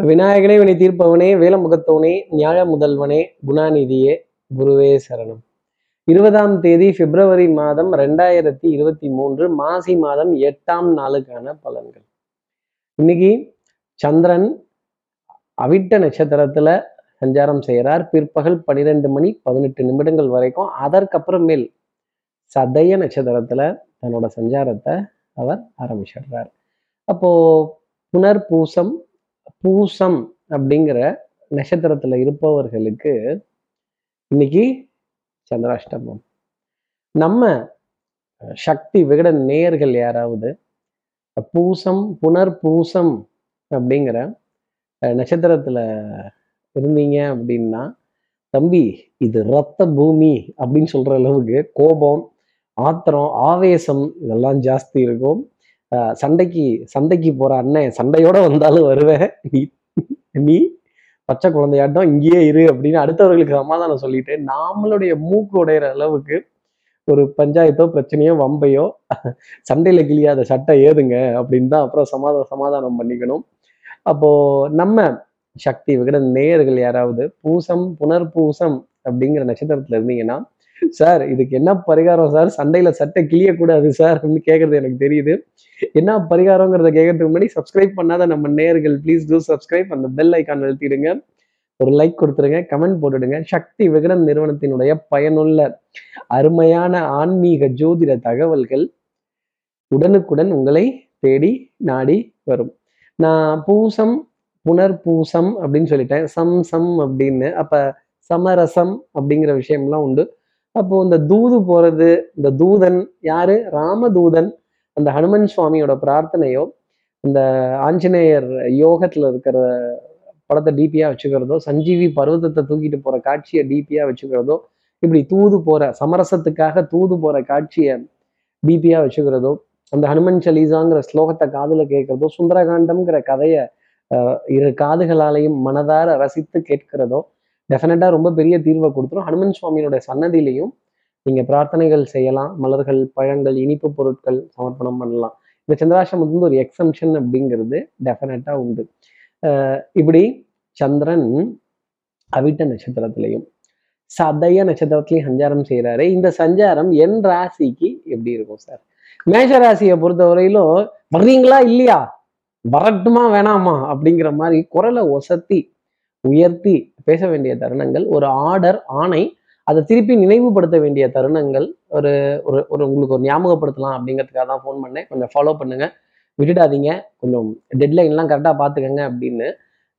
விநாயகனே வினை தீர்ப்பவனே வேலமுகத்தவனே நியாய முதல்வனே குணாநிதியே குருவே சரணம். இருபதாம் தேதி பிப்ரவரி மாதம் ரெண்டாயிரத்தி இருபத்தி மூன்று மாசி மாதம் எட்டாம் நாளுக்கான பலன்கள். இன்னைக்கு சந்திரன் அவிட்ட நட்சத்திரத்துல சஞ்சாரம் செய்கிறார். பிற்பகல் பன்னிரெண்டு மணி பதினெட்டு நிமிடங்கள் வரைக்கும். அதற்கப்புறமேல் சதய நட்சத்திரத்துல தன்னோட சஞ்சாரத்தை அவர் ஆரம்பிச்சிடுறார். அப்போ புனர்பூசம் பூசம் அப்படிங்கிற நட்சத்திரத்துல இருப்பவர்களுக்கு இன்னைக்கு சந்திராஷ்டமம். நம்ம சக்தி விகட நேயர்கள் யாராவது பூசம் புனர்பூசம் அப்படிங்கிற நட்சத்திரத்துல இருந்தீங்க அப்படின்னா தம்பி இது ரத்த பூமி அப்படின்னு சொல்ற அளவுக்கு கோபம் ஆத்திரம் ஆவேசம் இதெல்லாம் ஜாஸ்தி இருக்கும். சண்டைக்கு சண்டைக்கு போற அண்ணன் சண்டையோட வந்தாலும் வருவேன். நீ நீ பச்சை குழந்தையாட்டம் இங்கேயே இரு அப்படின்னு அடுத்தவர்களுக்கு சமாதானம் சொல்லிட்டு நாமளுடைய மூக்கு உடையிற அளவுக்கு ஒரு பஞ்சாயத்தோ பிரச்சனையோ வம்பையோ சண்டையில கிளியாத சட்டை ஏதுங்க அப்படின்னு தான் அப்புறம் சமாதான சமாதானம் பண்ணிக்கணும். அப்போ நம்ம சக்தி விகிட நேயர்கள் யாராவது பூசம் புனர்பூசம் அப்படிங்கிற நட்சத்திரத்துல இருந்தீங்கன்னா சார் இதுக்கு என்ன பரிகாரம் சார்? சண்டையில சட்டை கிளியக்கூடாது சார் அப்படின்னு கேட்கறது எனக்கு தெரியுது. என்ன பரிகாரங்கிறத கேட்கறதுக்கு முன்னாடி சப்ஸ்கிரைப் பண்ணாத நம்ம நேர்கள் ப்ளீஸ் டூ சப்ஸ்கிரைப் அந்த பெல் ஐக்கான் அழுத்திடுங்க. ஒரு லைக் கொடுத்துருங்க கமெண்ட் போட்டுடுங்க. சக்தி விகடன் நிறுவனத்தினுடைய பயனுள்ள அருமையான ஆன்மீக ஜோதிட தகவல்கள் உடனுக்குடன் உங்களை தேடி நாடி வரும். நான் பூசம் புனர்பூசம் அப்படின்னு சொல்லிட்டேன். சம் சம் அப்படின்னு. அப்ப சமரசம் அப்படிங்கிற விஷயம்லாம் உண்டு. அப்போ இந்த தூது போறது இந்த தூதன் யாரு? ராமதூதன். அந்த ஹனுமன் சுவாமியோட பிரார்த்தனையோ இந்த ஆஞ்சநேயர் யோகத்துல இருக்கிற படத்தை டிபியா வச்சுக்கிறதோ சஞ்சீவி பர்வதத்தை தூக்கிட்டு போற காட்சியை டிபியா வச்சுக்கிறதோ இப்படி தூது போற சமரசத்துக்காக தூது போற காட்சியை டிபியா வச்சுக்கிறதோ அந்த ஹனுமன் சலீசாங்கிற ஸ்லோகத்தை காதுல கேட்கிறதோ சுந்தரகாண்டம்ங்கிற கதையை இரு காதுகளாலையும் மனதார ரசித்து கேட்கிறதோ டெஃபினட்டாக ரொம்ப பெரிய தீர்வை கொடுத்துரும். ஹனுமன் சுவாமியோட சன்னதியிலையும் நீங்க பிரார்த்தனைகள் செய்யலாம். மலர்கள் பழங்கள் இனிப்பு பொருட்கள் சமர்ப்பணம் பண்ணலாம். இந்த சந்திராசிரமம் வந்து ஒரு எக்ஸம்ஷன் அப்படிங்கிறது டெஃபினட்டாக உண்டு. இப்படி சந்திரன் அவிட்ட நட்சத்திரத்திலையும் சதய நட்சத்திரத்திலையும் சஞ்சாரம் செய்கிறாரு இந்த சஞ்சாரம் என் ராசிக்கு எப்படி இருக்கும் சார் மேஷ ராசியை பொறுத்த வரையிலும் வர்றீங்களா இல்லையா? வரட்டுமா வேணாமா அப்படிங்கிற மாதிரி குரலை ஒசத்தி உயர்த்தி பேச வேண்டிய தருணங்கள் ஒரு ஆர்டர் ஆணை அதை திருப்பி நினைவுபடுத்த வேண்டிய தருணங்கள் ஒரு ஒரு ஒரு உங்களுக்கு ஒரு ஞாபகப்படுத்தலாம் அப்படிங்கிறதுக்காக தான் ஃபோன் பண்ணேன். கொஞ்சம் ஃபாலோ பண்ணுங்க. விட்டுடாதீங்க. கொஞ்சம் டெட்லைன்லாம் கரெக்டாக பார்த்துக்கங்க அப்படின்னு.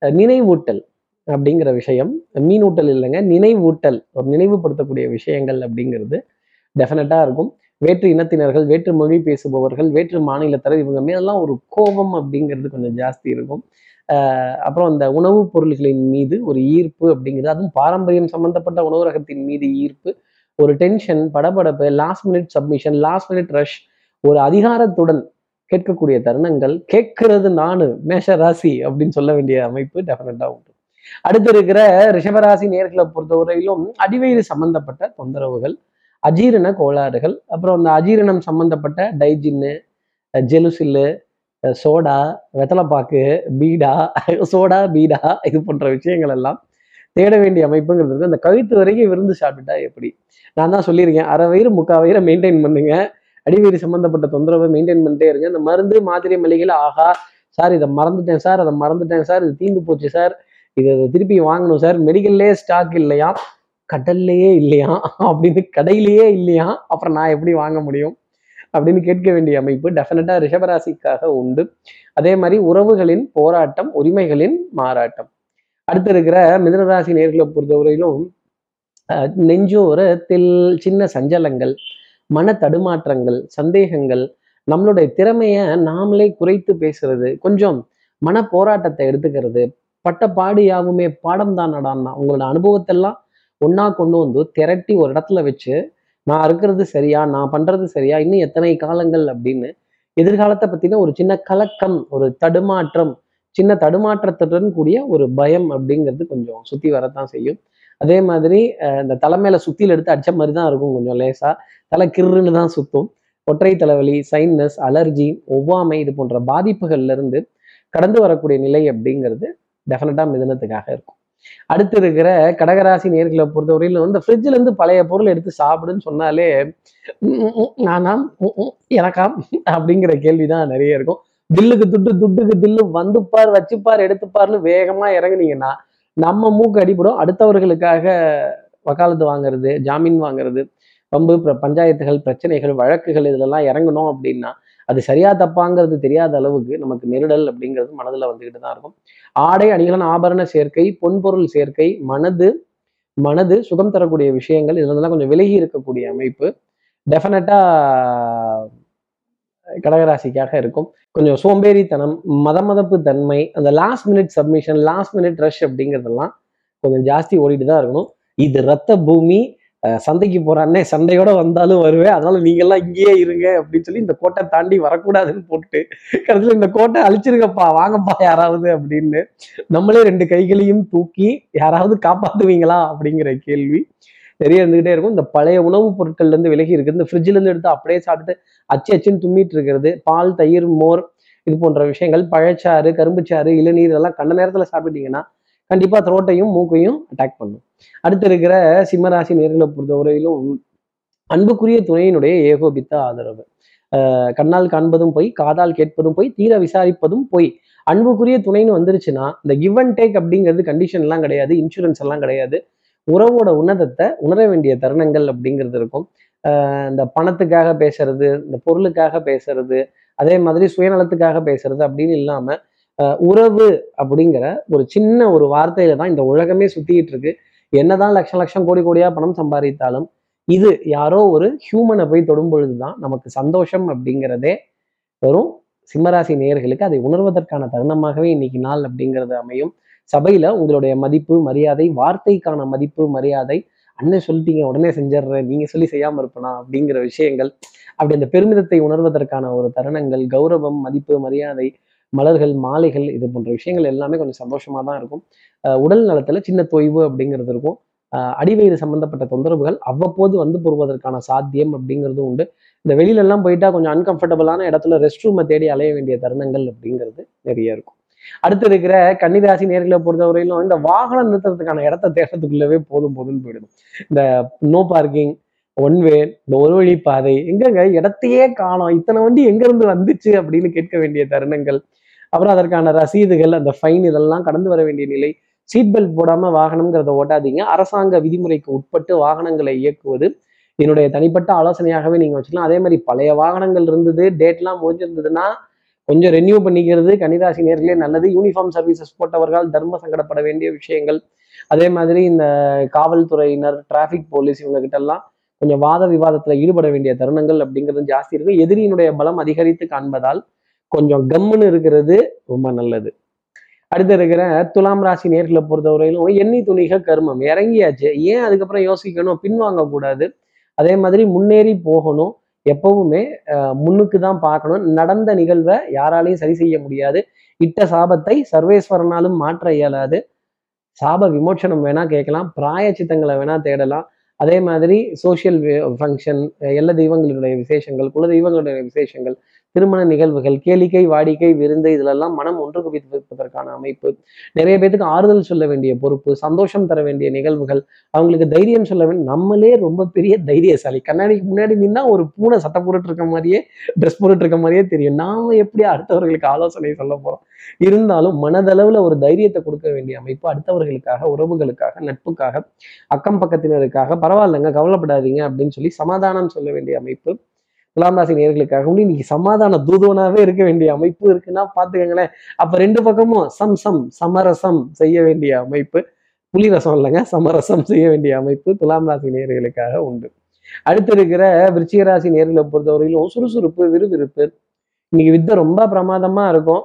நினைவூட்டல் அப்படிங்கிற விஷயம். மீனூட்டல் இல்லைங்க நினைவூட்டல். ஒரு நினைவுபடுத்தக்கூடிய விஷயங்கள் அப்படிங்கிறது டெஃபினட்டாக இருக்கும். வேற்று இனத்தினர்கள் வேற்று மொழி பேசுபவர்கள் வேற்று மாநிலத்தர் இவங்க மேலாம் ஒரு கோபம் அப்படிங்கிறது கொஞ்சம் ஜாஸ்தி இருக்கும். அப்புறம் அந்த உணவுப் பொருள்களின் மீது ஒரு ஈர்ப்பு அப்படிங்கிறது அதுவும் பாரம்பரியம் சம்பந்தப்பட்ட உணவு ரகத்தின் மீது ஈர்ப்பு ஒரு டென்ஷன் படபடப்பு last minute submission last minute rush ஒரு அதிகாரத்துடன் கேட்கக்கூடிய தருணங்கள் கேட்கறது நானு மேஷ ராசி அப்படின்னு சொல்ல வேண்டிய அமைப்பு டெஃபினட்டா உண்டு. அடுத்து இருக்கிற ரிஷபராசி நேர்களை பொறுத்தவரையிலும் அடிவயிறு சம்பந்தப்பட்ட தொந்தரவுகள் அஜீரண கோளாறுகள் அப்புறம் அந்த அஜீரணம் சம்பந்தப்பட்ட டைஜின்னு ஜெலுசில்லு சோடா வெத்தலைப்பாக்கு பீடா சோடா பீடா இது போன்ற விஷயங்கள் எல்லாம் தேட வேண்டிய அமைப்புங்கிறது அந்த கழுத்து வரைக்கும் விருந்து சாப்பிட்டுட்டா எப்படி? நான் தான் சொல்லியிருக்கேன். அரை வயிறு முக்கால் வயிறை மெயின்டைன் பண்ணுங்க. அடிவயிறு சம்மந்தப்பட்ட தொந்தரவை மெயின்டைன் பண்ணிட்டே இருங்க. இந்த மருந்து மாத்திரை மளிகையில் ஆகா சார் இதை மறந்துட்டேன் சார் அதை மறந்துட்டேன் சார் இது தீந்து போச்சு சார் இதை திருப்பி வாங்கணும் சார். மெடிக்கல்லே ஸ்டாக் இல்லையா? கடல்லையே இல்லையா? அப்படின்னு கடையிலேயே இல்லையா? அப்புறம் நான் எப்படி வாங்க முடியும்? அப்படின்னு கேட்க வேண்டிய அமைப்பு டெஃபினட்டா ரிஷபராசிக்காக உண்டு. அதே மாதிரி உறவுகளின் போராட்டம் உரிமைகளின் மாறாட்டம். அடுத்து இருக்கிற மிதனராசி நேர்களை பொறுத்தவரையிலும் நெஞ்சோரத்தில் சின்ன சஞ்சலங்கள் மன தடுமாற்றங்கள் சந்தேகங்கள் நம்மளுடைய திறமையை நாமளே குறைத்து பேசுறது கொஞ்சம் மன போராட்டத்தை எடுத்துக்கிறது பட்ட பாடு யாவுமே பாடம் தான் நடான்னா உங்களோட அனுபவத்தெல்லாம் ஒன்னா கொண்டு வந்து திரட்டி ஒரு இடத்துல வச்சு நான் இருக்கிறது சரியா நான் பண்றது சரியா இன்னும் எத்தனை காலங்கள் அப்படின்னு எதிர்காலத்தை பத்தின ஒரு சின்ன கலக்கம் ஒரு தடுமாற்றம் சின்ன தடுமாற்றத்துடன் கூடிய ஒரு பயம் அப்படிங்கிறது கொஞ்சம் சுத்தி வரத்தான் செய்யும். அதே மாதிரி இந்த தலைமையில சுத்தியில் எடுத்து அடிச்ச மாதிரி தான் இருக்கும் கொஞ்சம் லேசா. தலை கிருன்னு தான் சுத்தும். ஒற்றை தலைவலி சைனஸ் அலர்ஜி ஒவ்வாமை இது போன்ற பாதிப்புகள்ல இருந்து கடந்து வரக்கூடிய நிலை அப்படிங்கிறது டெஃபினட்டா மிதனத்துக்காக இருக்கும். அடுத்து இருக்கிற கடகராசி நேர்களை பொறுத்தவரையிலும் இந்த ஃப்ரிட்ஜ்ல இருந்து பழைய பொருள் எடுத்து சாப்பிடுன்னு சொன்னாலே "ம், ம், ம், நானாம் ம், எனக்காம் அப்படிங்கிற கேள்விதான் நிறைய இருக்கும். தில்லுக்கு துட்டு துட்டுக்கு தில்லு வந்துப்பார் வச்சுப்பார் எடுத்துப்பார்னு வேகமா இறங்குனீங்கன்னா நம்ம மூக்கு அடிபடும். அடுத்தவர்களுக்காக வக்காலத்து வாங்குறது ஜாமீன் வாங்குறது பம்பு பஞ்சாயத்துகள் பிரச்சனைகள் வழக்குகள் இதுலலாம் இறங்கணும் அப்படின்னா அது சரியா தப்பாங்கிறது தெரியாத அளவுக்கு நமக்கு நெருடல் அப்படிங்கிறது மனதுல வந்துக்கிட்டு தான் இருக்கும். ஆடை அணிகலன் ஆபரண சேர்க்கை பொன்பொருள் சேர்க்கை மனது மனது சுகம் தரக்கூடிய விஷயங்கள் இதுல இருந்தெல்லாம் கொஞ்சம் விலகி இருக்கக்கூடிய அமைப்பு. டெஃபினட்டா கடகராசிக்காக இருக்கும். கொஞ்சம் சோம்பேறித்தனம் மத மதப்பு தன்மை அந்த last minute submission last minute rush அப்படிங்கிறதெல்லாம் கொஞ்சம் ஜாஸ்தி ஓடிட்டு தான் இருக்கணும். இது ரத்த பூமி சந்தைக்கு போற அண்ணே சண்டையோட வந்தாலும் வருவேன். அதனால நீங்கெல்லாம் இங்கேயே இருங்க அப்படின்னு சொல்லி இந்த கோட்டை தாண்டி வரக்கூடாதுன்னு போட்டு கடைசியில் இந்த கோட்டை அழிச்சிருக்கப்பா வாங்கப்பா யாராவது அப்படின்னு நம்மளே ரெண்டு கைகளையும் தூக்கி யாராவது காப்பாத்துவீங்களா அப்படிங்கிற கேள்வி நிறைய இருந்துகிட்டே இருக்கும். இந்த பழைய உணவுப் பொருட்கள்ல இருந்து விலகி இருக்குது இந்த ஃப்ரிட்ஜ்ல இருந்து எடுத்து அப்படியே சாப்பிட்டு அச்சு அச்சுன்னு தும்மிட்டு இருக்கிறது பால் தயிர் மோர் இது போன்ற விஷயங்கள் பழச்சாறு கரும்புச்சாறு இளநீர் இதெல்லாம் கண்ட நேரத்துல சாப்பிட்டீங்கன்னா கண்டிப்பா த்ரோட்டையும் மூக்கையும் அட்டாக் பண்ணும். அடுத்து இருக்கிற சிம்மராசி நேர்களை பொறுத்தவரையிலும் அன்புக்குரிய துணையினுடைய ஏகோபித்த ஆதரவு. கண்ணால் காண்பதும் போய் காதால் கேட்பதும் போய் தீர விசாரிப்பதும் போய். அன்புக்குரிய துணைன்னு வந்துருச்சுன்னா இந்த கிவ் அண்ட் டேக் அப்படிங்கிறது கண்டிஷன் எல்லாம் கிடையாது இன்சூரன்ஸ் எல்லாம் கிடையாது. உறவோட உன்னதத்தை உணர வேண்டிய தருணங்கள் அப்படிங்கிறது இருக்கும். இந்த பணத்துக்காக பேசுறது இந்த பொருளுக்காக பேசுறது அதே மாதிரி சுயநலத்துக்காக பேசுறது அப்படின்னு இல்லாமல் உறவு அப்படிங்கிற ஒரு சின்ன ஒரு வார்த்தையில தான் இந்த உலகமே சுத்திட்டு இருக்கு. என்னதான் லட்சம் லட்சம் கோடி கோடியா பணம் சம்பாதித்தாலும் இது யாரோ ஒரு ஹியூமனை போய் தொடும் பொழுதுதான் நமக்கு சந்தோஷம் அப்படிங்கிறதே வரும். சிம்மராசி நேயர்களுக்கு அதை உணர்வதற்கான தருணமாகவே இன்னைக்கு நாள் அப்படிங்கிறது அமையும். சபையில உங்களுடைய மதிப்பு மரியாதை வார்த்தைக்கான மதிப்பு மரியாதை அண்ணன் சொல்லிட்டீங்க உடனே செஞ்சிடுறேன் நீங்க சொல்லி செய்யாம இருப்பனா? அப்படிங்கிற விஷயங்கள். அப்படி அந்த பெருமிதத்தை உணர்வதற்கான ஒரு தருணங்கள் கௌரவம் மதிப்பு மரியாதை மலர்கள் மாலைகள் இது போன்ற விஷயங்கள் எல்லாமே கொஞ்சம் சந்தோஷமாக தான் இருக்கும். அஹ் உடல் நலத்துல சின்ன தொய்வு அப்படிங்கிறது இருக்கும். அஹ் அடிவயிறு சம்பந்தப்பட்ட தொந்தரவுகள் அவ்வப்போது வந்து போடுவதற்கான சாத்தியம் அப்படிங்கிறதும் உண்டு. இந்த வெளியில எல்லாம் போயிட்டா கொஞ்சம் அன்கம்ஃபர்டபுளான இடத்துல ரெஸ்ட் ரூமை தேடி அலைய வேண்டிய தருணங்கள் அப்படிங்கிறது நிறைய இருக்கும். அடுத்து இருக்கிற கன்னிராசி நேர்களை பொறுத்தவரையிலும் இந்த வாகனம் நிறுத்துறதுக்கான இடத்த தேடுறதுக்குள்ளவே போதும் போதும்னு போயிடும் இந்த நோ பார்க்கிங் ஒன் வே இந்த ஒரு வழி பாதை எங்கங்க இடத்தையே காணும் இத்தனை வண்டி எங்க இருந்து வந்துச்சு அப்படின்னு கேட்க வேண்டிய தருணங்கள். அப்புறம் அதற்கான ரசீதுகள் அந்த ஃபைன் இதெல்லாம் கடந்து வர வேண்டிய நிலை சீட் பெல்ட் போடாம வாகனம்ங்கிறத ஓட்டாதீங்க. அரசாங்க விதிமுறைக்கு உட்பட்டு வாகனங்களை இயக்குவது என்னுடைய தனிப்பட்ட ஆலோசனையாகவே நீங்க வச்சுக்கலாம். அதே மாதிரி பழைய வாகனங்கள் இருந்தது டேட்லாம் முடிஞ்சிருந்ததுன்னா கொஞ்சம் ரெனியூ பண்ணிக்கிறது கன்னிராசி நேர்களே நல்லது. யூனிஃபார்ம் சர்வீசஸ் போட்டவர்கள் தர்ம சங்கடப்பட வேண்டிய விஷயங்கள். அதே மாதிரி இந்த காவல்துறையினர் டிராஃபிக் போலீஸ் இவங்க எல்லாம் கொஞ்சம் வாத விவாதத்துல ஈடுபட வேண்டிய தருணங்கள் அப்படிங்கிறது ஜாஸ்தி இருக்கு. எதிரியினுடைய பலம் அதிகரித்து காண்பதால் கொஞ்சம் கம்முன்னு இருக்கிறது ரொம்ப நல்லது. அடுத்து இருக்கிற துலாம் ராசி நேர்களை பொறுத்தவரையிலும் எண்ணி துணிக கர்மம். இறங்கியாச்சு. ஏன் அதுக்கப்புறம் யோசிக்கணும்? பின்வாங்க கூடாது அதே மாதிரி முன்னேறி போகணும். எப்பவுமே முன்னுக்கு தான் பார்க்கணும். நடந்த நிகழ்வை யாராலையும் சரி செய்ய முடியாது. இட்ட சாபத்தை சர்வேஸ்வரனாலும் மாற்ற இயலாது. சாப விமோச்சனம் வேணா கேட்கலாம். பிராய சித்தங்களை வேணா தேடலாம். அதே மாதிரி சோசியல் ஃபங்க்ஷன் எல்லா தெய்வங்களுடைய விசேஷங்கள் குல தெய்வங்களுடைய விசேஷங்கள் திருமண நிகழ்வுகள் கேளிக்கை வாடிக்கை விருந்து இதிலெல்லாம் மனம் ஒன்று குவிப்பதற்கான அமைப்பு. நிறைய பேத்துக்கு ஆறுதல் சொல்ல வேண்டிய பொறுப்பு சந்தோஷம் தர வேண்டிய நிகழ்வுகள் அவங்களுக்கு தைரியம் சொல்ல வேண்டிய நம்மளே ரொம்ப பெரிய தைரியசாலி. கண்ணாடிக்கு முன்னாடி நின்னா ஒரு பூனை சட்டை போட்டுட்டு இருக்க மாதிரியே ட்ரெஸ் போட்டுட்டு இருக்க மாதிரியே தெரியும். நாம எப்படி அடுத்தவர்களுக்கு ஆலோசனை சொல்ல போறோம்? இருந்தாலும் மனதளவுல ஒரு தைரியத்தை கொடுக்க வேண்டிய அமைப்பு அடுத்தவர்களுக்காக உறவுகளுக்காக நட்புக்காக அக்கம் பக்கத்தினருக்காக பரவாயில்லைங்க கவலைப்படாதீங்க அப்படின்னு சொல்லி சமாதானம் சொல்ல வேண்டிய அமைப்பு. துலாம் ராசி நேர்களுக்காக இன்னைக்கு சமாதான தூதுவனாவே இருக்க வேண்டிய அமைப்பு இருக்குன்னா பாத்துக்கங்களேன் அப்ப ரெண்டு பக்கமும் சம் சம் சமரசம் செய்ய வேண்டிய அமைப்பு. புலி ரசம் இல்லைங்க சமரசம் செய்ய வேண்டிய அமைப்பு துலாம் ராசி நேர்களுக்காக உண்டு. அடுத்து இருக்கிற விருச்சிகராசி நேர்களை பொறுத்தவரையிலும் சுறுசுறுப்பு விறுவிறுப்பு. இன்னைக்கு வித்தை ரொம்ப பிரமாதமா இருக்கும்.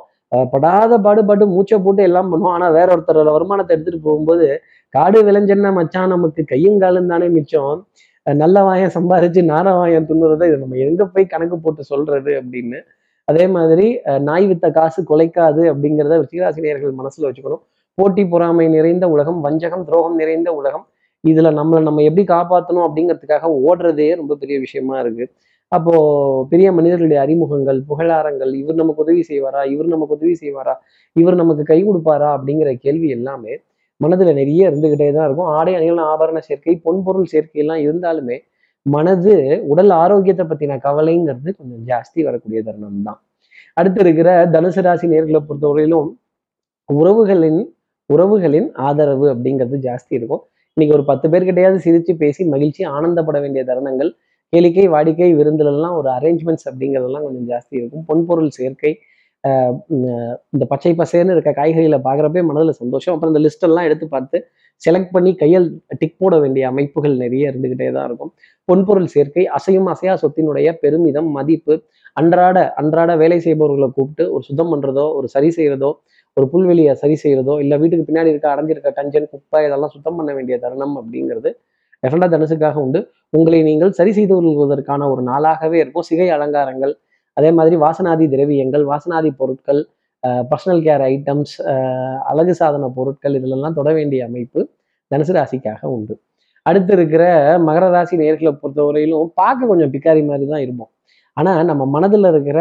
படாத பாடுபட்டு மூச்சை போட்டு எல்லாம் பண்ணுவோம் ஆனா வேற ஒருத்தரோட வருமானத்தை எடுத்துட்டு போகும்போது காடு விளைஞ்சென்ன மச்சான் நமக்கு கையும் காலும் தானே மிச்சம். நல்ல வாயம் சம்பாரிச்சு நார வாயம் துண்ணுறதை இதை நம்ம எங்க போய் கணக்கு போட்டு சொல்றது அப்படின்னு. அதே மாதிரி நாய் வித்த காசு குலைக்காது அப்படிங்கிறத சீராசிரியர்கள் மனசுல வச்சுக்கணும். போட்டி பொறாமை நிறைந்த உலகம் வஞ்சகம் துரோகம் நிறைந்த உலகம். இதுல நம்மளை நம்ம எப்படி காப்பாற்றணும் அப்படிங்கிறதுக்காக ஓடுறதே ரொம்ப பெரிய விஷயமா இருக்கு. அப்போ பெரிய மனிதர்களுடைய அறிமுகங்கள் புகழாரங்கள் இவர் நமக்கு உதவி செய்வாரா? இவர் நமக்கு உதவி செய்வாரா? இவர் நமக்கு கை கொடுப்பாரா? அப்படிங்கிற கேள்வி எல்லாமே மனதுல நிறைய இருந்துக்கிட்டே தான் இருக்கும். ஆடை அணிகள் ஆபரண சேர்க்கை பொன்பொருள் சேர்க்கை எல்லாம் இருந்தாலுமே மனது உடல் ஆரோக்கியத்தை பத்தின கவலைங்கிறது கொஞ்சம் ஜாஸ்தி வரக்கூடிய தருணம் தான். அடுத்து இருக்கிற தனுசு ராசி நேர்களை பொறுத்தவரையிலும் உறவுகளின் உறவுகளின் ஆதரவு அப்படிங்கிறது ஜாஸ்தி இருக்கும். இன்னைக்கு ஒரு பத்து பேர்கிட்டையாவது சிரிச்சு பேசி மகிழ்ச்சி ஆனந்தப்பட வேண்டிய தருணங்கள் கேளிக்கை வாடிக்கை விருந்துலலாம் ஒரு அரேஞ்ச்மெண்ட்ஸ் அப்படிங்கிறதெல்லாம் கொஞ்சம் ஜாஸ்தி இருக்கும். பொன்பொருள் சேர்க்கை இந்த பச்சை பசேன்னு இருக்க காய்கறிகளை பார்க்குறப்பே மனதில் சந்தோஷம். அப்புறம் இந்த லிஸ்ட் எல்லாம் எடுத்து பார்த்து செலக்ட் பண்ணி கையில் டிக் போட வேண்டிய அமைப்புகள் நிறைய இருந்துகிட்டே தான் இருக்கும். பொன்பொருள் சேர்க்கை அசையும் அசையா சொத்தினுடைய பெருமிதம் மதிப்பு அன்றாட அன்றாட வேலை செய்பவர்களை கூப்பிட்டு ஒரு சுத்தம் பண்ணுறதோ ஒரு சரி செய்கிறதோ ஒரு புல்வெளியை சரி செய்கிறதோ இல்லை வீட்டுக்கு பின்னாடி இருக்க அடைஞ்சிருக்க டஞ்சன் குப்பை இதெல்லாம் சுத்தம் பண்ண வேண்டிய தருணம் அப்படிங்கிறது டெஃபரெண்டாக தனுசுக்காக உண்டு. உங்களை நீங்கள் சரி செய்து கொள்வதற்கான ஒரு நாளாகவே இருக்கும். சிகை அலங்காரங்கள் அதே மாதிரி வாசனாதி திரவியங்கள் வாசனாதி பொருட்கள் பர்சனல் கேர் ஐட்டம்ஸ் அழகு சாதன பொருட்கள் இதிலெல்லாம் தொட வேண்டிய அமைப்பு தனுசு ராசிக்காக உண்டு. அடுத்து இருக்கிற மகர ராசி நேர்களை பொறுத்தவரையிலும் பார்க்க கொஞ்சம் பிக்காரி மாதிரி தான் இருப்போம். ஆனால் நம்ம மனதில் இருக்கிற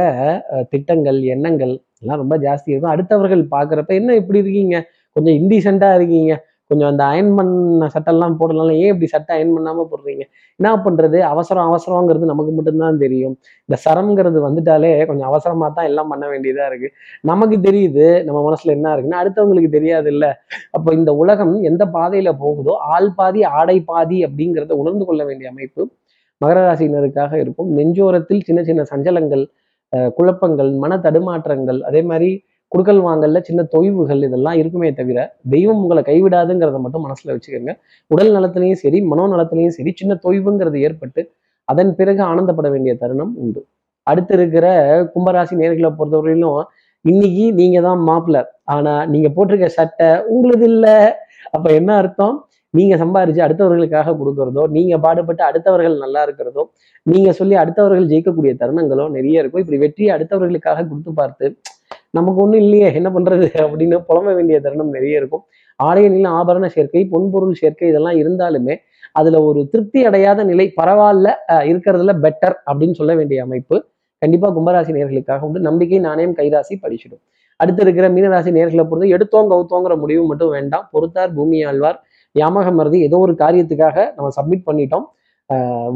திட்டங்கள் எண்ணங்கள் எல்லாம் ரொம்ப ஜாஸ்தி இருக்கும். அடுத்தவர்கள் பார்க்குறப்ப என்ன இப்படி இருக்கீங்க? கொஞ்சம் இன்டீசெண்டாக இருக்கீங்க. கொஞ்சம் அந்த அயன் பண்ண சட்டெல்லாம் போடலாம் ஏன் இப்படி சட்டை அயன் பண்ணாமல் போடுறீங்க? என்ன பண்ணுறது அவசரம் அவசரங்கிறது நமக்கு மட்டும்தான் தெரியும். இந்த சரம்ங்கிறது வந்துட்டாலே கொஞ்சம் அவசரமாக தான் எல்லாம் பண்ண வேண்டியதாக இருக்குது நமக்கு தெரியுது நம்ம மனசில் என்ன இருக்குன்னா அடுத்தவங்களுக்கு தெரியாது இல்லை அப்போ இந்த உலகம் எந்த பாதையில் போகுதோ ஆள் பாதி ஆடை பாதி அப்படிங்கிறத உணர்ந்து கொள்ள வேண்டிய அமைப்பு மகர ராசினருக்காக இருக்கும். நெஞ்சோரத்தில் சின்ன சின்ன சஞ்சலங்கள் குழப்பங்கள் மன தடுமாற்றங்கள் அதே மாதிரி குடுக்கல் வாங்கல்ல சின்ன தொய்வுகள் இதெல்லாம் இருக்குமே தவிர தெய்வம் உங்களை கைவிடாதுங்கிறத மட்டும் மனசுல வச்சுக்கோங்க. உடல் நலத்திலையும் சரி மனோ நலத்திலையும் சரி சின்ன தொய்வுங்கிறது ஏற்பட்டு அதன் பிறகு ஆனந்தப்பட வேண்டிய தருணம் உண்டு. அடுத்து இருக்கிற கும்பராசி நேர்களை பொறுத்தவரையிலும் இன்னைக்கு நீங்க தான் மாப்பிள்ள. ஆனா நீங்க போட்டிருக்க சட்டை உங்களது இல்லை. அப்ப என்ன அர்த்தம்? நீங்க சம்பாரிச்சு அடுத்தவர்களுக்காக கொடுக்கறதோ நீங்க பாடுபட்டு அடுத்தவர்கள் நல்லா இருக்கிறதோ நீங்க சொல்லி அடுத்தவர்கள் ஜெயிக்கக்கூடிய தருணங்களோ நிறைய இருக்கும். இப்படி வெற்றியை அடுத்தவர்களுக்காக கொடுத்து பார்த்து நமக்கு ஒன்றும் இல்லையே என்ன பண்ணுறது அப்படின்னு புலம்ப வேண்டிய தருணம் நிறைய இருக்கும். ஆலய ஆபரண சேர்க்கை பொன்பொருள் சேர்க்கை இதெல்லாம் இருந்தாலுமே அதில் ஒரு திருப்தி அடையாத நிலை பரவாயில்ல இருக்கிறதுல பெட்டர் அப்படின்னு சொல்ல வேண்டிய அமைப்பு கண்டிப்பாக கும்பராசி நேர்களுக்காக உண்டு. நம்பிக்கை நாணயம் கைராசி படிச்சிடும் அடுத்து இருக்கிற மீனராசி நேர்களை பொறுத்து எடுத்தோம் கவுத்தோங்கிற முடிவு மட்டும் வேண்டாம். பொறுத்தார் பூமி ஆழ்வார். யாமக மருதி ஏதோ ஒரு காரியத்துக்காக நம்ம சப்மிட் பண்ணிட்டோம்.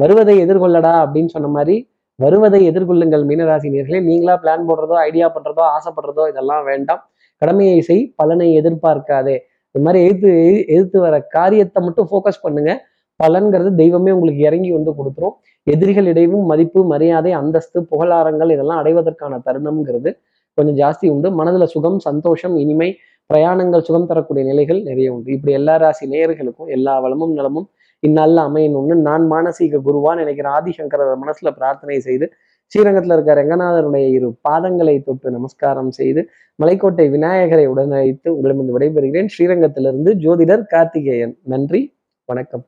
வருவதை எதிர்கொள்ளடா அப்படின்னு சொன்ன மாதிரி வருவதை எதிர்கொள்ளுங்கள் மீனராசி நேர்களே நீங்களா பிளான் போடுறதோ ஐடியா பண்றதோ ஆசைப்படுறதோ இதெல்லாம் வேண்டாம். கடமையை செய் பலனை எதிர்பார்க்காதே. இது மாதிரி எதிர்த்து எதிர்த்து வர காரியத்தை மட்டும் ஃபோக்கஸ் பண்ணுங்க. பலன்கிறது தெய்வமே உங்களுக்கு இறங்கி வந்து கொடுத்துரும். எதிரிகளிடையும் மதிப்பு மரியாதை அந்தஸ்து புகழாரங்கள் இதெல்லாம் அடைவதற்கான தருணம்ங்கிறது கொஞ்சம் ஜாஸ்தி உண்டு. மனதில் சுகம் சந்தோஷம் இனிமை பிரயாணங்கள் சுகம் தரக்கூடிய நிலைகள் நிறைய உண்டு. இப்படி எல்லா ராசி நேயர்களுக்கும் எல்லா வளமும் நலமும் இந்நாளில் அமையணும்னு நான் மானசீக குருவா நினைக்கிற ஆதிசங்கர மனசுல பிரார்த்தனை செய்து ஸ்ரீரங்கத்தில் இருக்க ரங்கநாதருடைய இரு பாதங்களை தொட்டு நமஸ்காரம் செய்து மலைக்கோட்டை விநாயகரை உடனழைத்து உங்களிடம் விடைபெறுகிறேன். ஸ்ரீரங்கத்திலிருந்து ஜோதிடர் கார்த்திகேயன். நன்றி வணக்கம்.